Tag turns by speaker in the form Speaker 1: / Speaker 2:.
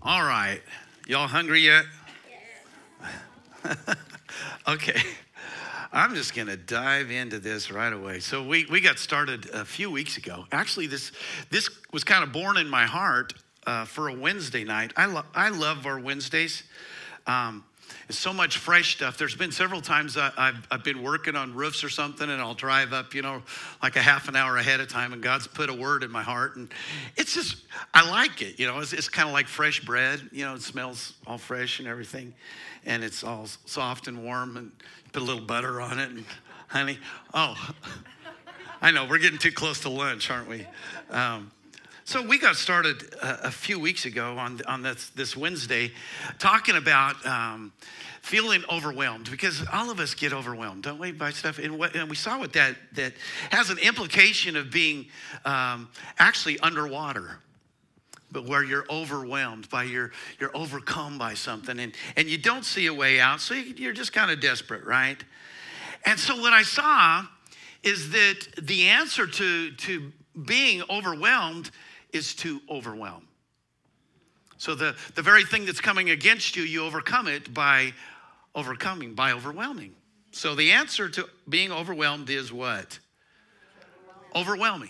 Speaker 1: All right. Y'all hungry yet? okay. I'm just going to dive into this right away. So we, we got started a few weeks ago. Actually, this this was kind of born in my heart uh, for a Wednesday night. I, lo- I love our Wednesdays. Um, it's so much fresh stuff. There's been several times I, I've, I've been working on roofs or something, and I'll drive up, you know, like a half an hour ahead of time, and God's put a word in my heart, and it's just I like it. You know, it's, it's kind of like fresh bread. You know, it smells all fresh and everything, and it's all soft and warm, and put a little butter on it, and honey. Oh, I know we're getting too close to lunch, aren't we? Um, so we got started a, a, few weeks ago on, on this, this Wednesday talking about um, feeling overwhelmed because all of us get overwhelmed, don't we, by stuff? And, what, and we saw what that, that has an implication of being um, actually underwater but where you're overwhelmed by your you're overcome by something and and you don't see a way out so you're just kind of desperate right and so what i saw is that the answer to to being overwhelmed is to overwhelm. So the, the very thing that's coming against you, you overcome it by overcoming, by overwhelming. So the answer to being overwhelmed is what? Overwhelming.